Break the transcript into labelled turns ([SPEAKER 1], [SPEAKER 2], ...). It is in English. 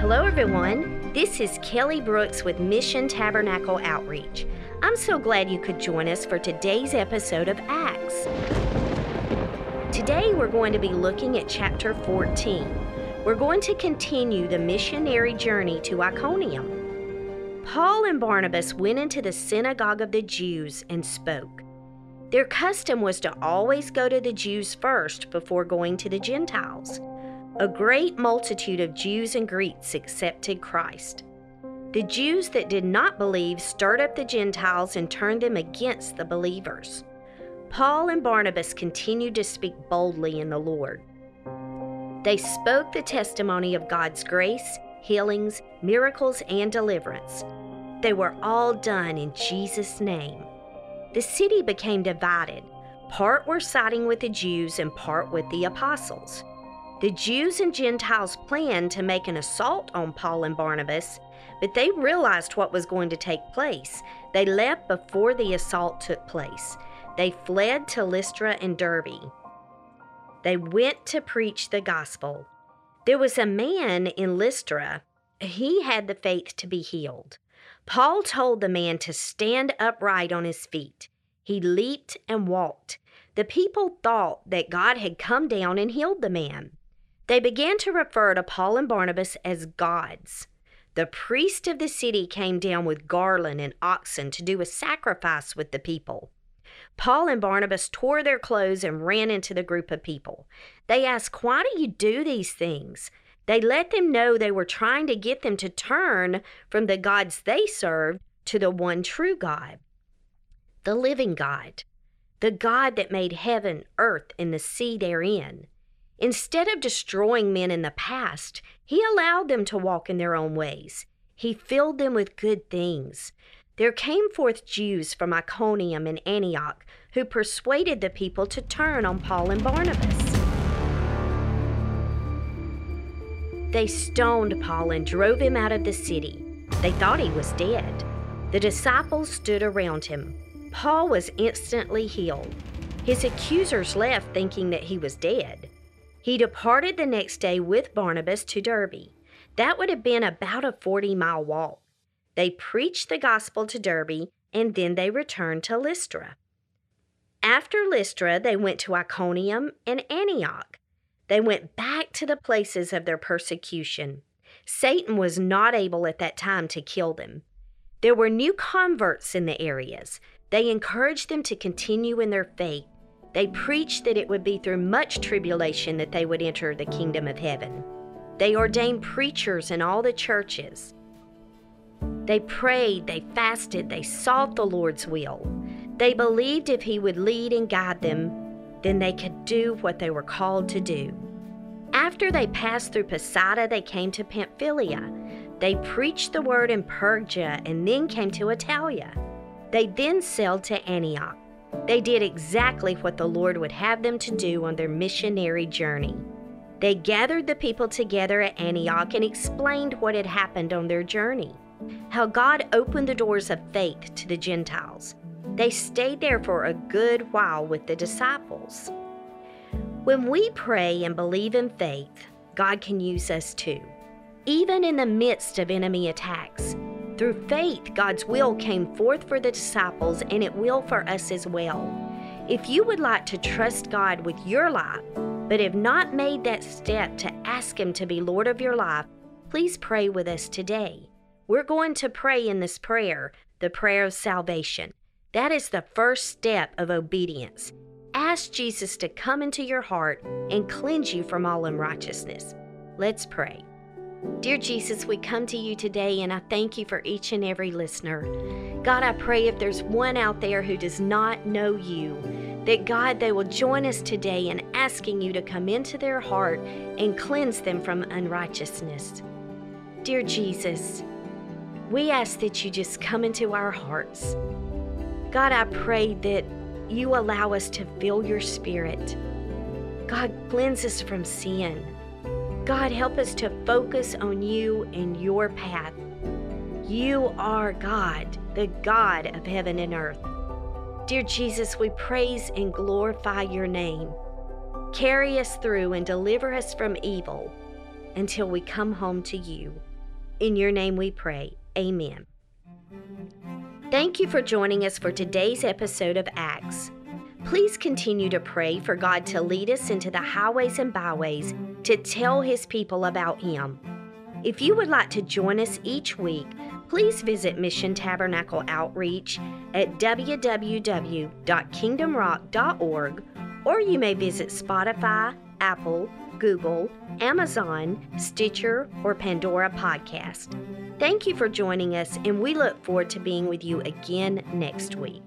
[SPEAKER 1] Hello, everyone. This is Kelly Brooks with Mission Tabernacle Outreach. I'm so glad you could join us for today's episode of Acts. Today, we're going to be looking at chapter 14. We're going to continue the missionary journey to Iconium. Paul and Barnabas went into the synagogue of the Jews and spoke. Their custom was to always go to the Jews first before going to the Gentiles. A great multitude of Jews and Greeks accepted Christ. The Jews that did not believe stirred up the Gentiles and turned them against the believers. Paul and Barnabas continued to speak boldly in the Lord. They spoke the testimony of God's grace, healings, miracles, and deliverance. They were all done in Jesus' name. The city became divided. Part were siding with the Jews and part with the apostles. The Jews and Gentiles planned to make an assault on Paul and Barnabas, but they realized what was going to take place. They left before the assault took place. They fled to Lystra and Derbe. They went to preach the gospel. There was a man in Lystra. He had the faith to be healed. Paul told the man to stand upright on his feet. He leaped and walked. The people thought that God had come down and healed the man. They began to refer to Paul and Barnabas as gods. The priest of the city came down with garland and oxen to do a sacrifice with the people. Paul and Barnabas tore their clothes and ran into the group of people. They asked, Why do you do these things? They let them know they were trying to get them to turn from the gods they served to the one true God, the living God, the God that made heaven, earth, and the sea therein. Instead of destroying men in the past, he allowed them to walk in their own ways. He filled them with good things. There came forth Jews from Iconium and Antioch who persuaded the people to turn on Paul and Barnabas. They stoned Paul and drove him out of the city. They thought he was dead. The disciples stood around him. Paul was instantly healed. His accusers left thinking that he was dead. He departed the next day with Barnabas to Derbe. That would have been about a 40 mile walk. They preached the gospel to Derbe and then they returned to Lystra. After Lystra, they went to Iconium and Antioch. They went back to the places of their persecution. Satan was not able at that time to kill them. There were new converts in the areas. They encouraged them to continue in their faith they preached that it would be through much tribulation that they would enter the kingdom of heaven. They ordained preachers in all the churches. They prayed, they fasted, they sought the Lord's will. They believed if He would lead and guide them, then they could do what they were called to do. After they passed through Pisidia, they came to Pamphylia. They preached the word in Perga and then came to Attalia. They then sailed to Antioch. They did exactly what the Lord would have them to do on their missionary journey. They gathered the people together at Antioch and explained what had happened on their journey, how God opened the doors of faith to the Gentiles. They stayed there for a good while with the disciples. When we pray and believe in faith, God can use us too, even in the midst of enemy attacks. Through faith, God's will came forth for the disciples, and it will for us as well. If you would like to trust God with your life, but have not made that step to ask Him to be Lord of your life, please pray with us today. We're going to pray in this prayer, the prayer of salvation. That is the first step of obedience. Ask Jesus to come into your heart and cleanse you from all unrighteousness. Let's pray. Dear Jesus, we come to you today and I thank you for each and every listener. God, I pray if there's one out there who does not know you, that God, they will join us today in asking you to come into their heart and cleanse them from unrighteousness. Dear Jesus, we ask that you just come into our hearts. God, I pray that you allow us to feel your spirit. God, cleanse us from sin. God, help us to focus on you and your path. You are God, the God of heaven and earth. Dear Jesus, we praise and glorify your name. Carry us through and deliver us from evil until we come home to you. In your name we pray. Amen. Thank you for joining us for today's episode of Acts. Please continue to pray for God to lead us into the highways and byways to tell His people about Him. If you would like to join us each week, please visit Mission Tabernacle Outreach at www.kingdomrock.org or you may visit Spotify, Apple, Google, Amazon, Stitcher, or Pandora Podcast. Thank you for joining us, and we look forward to being with you again next week.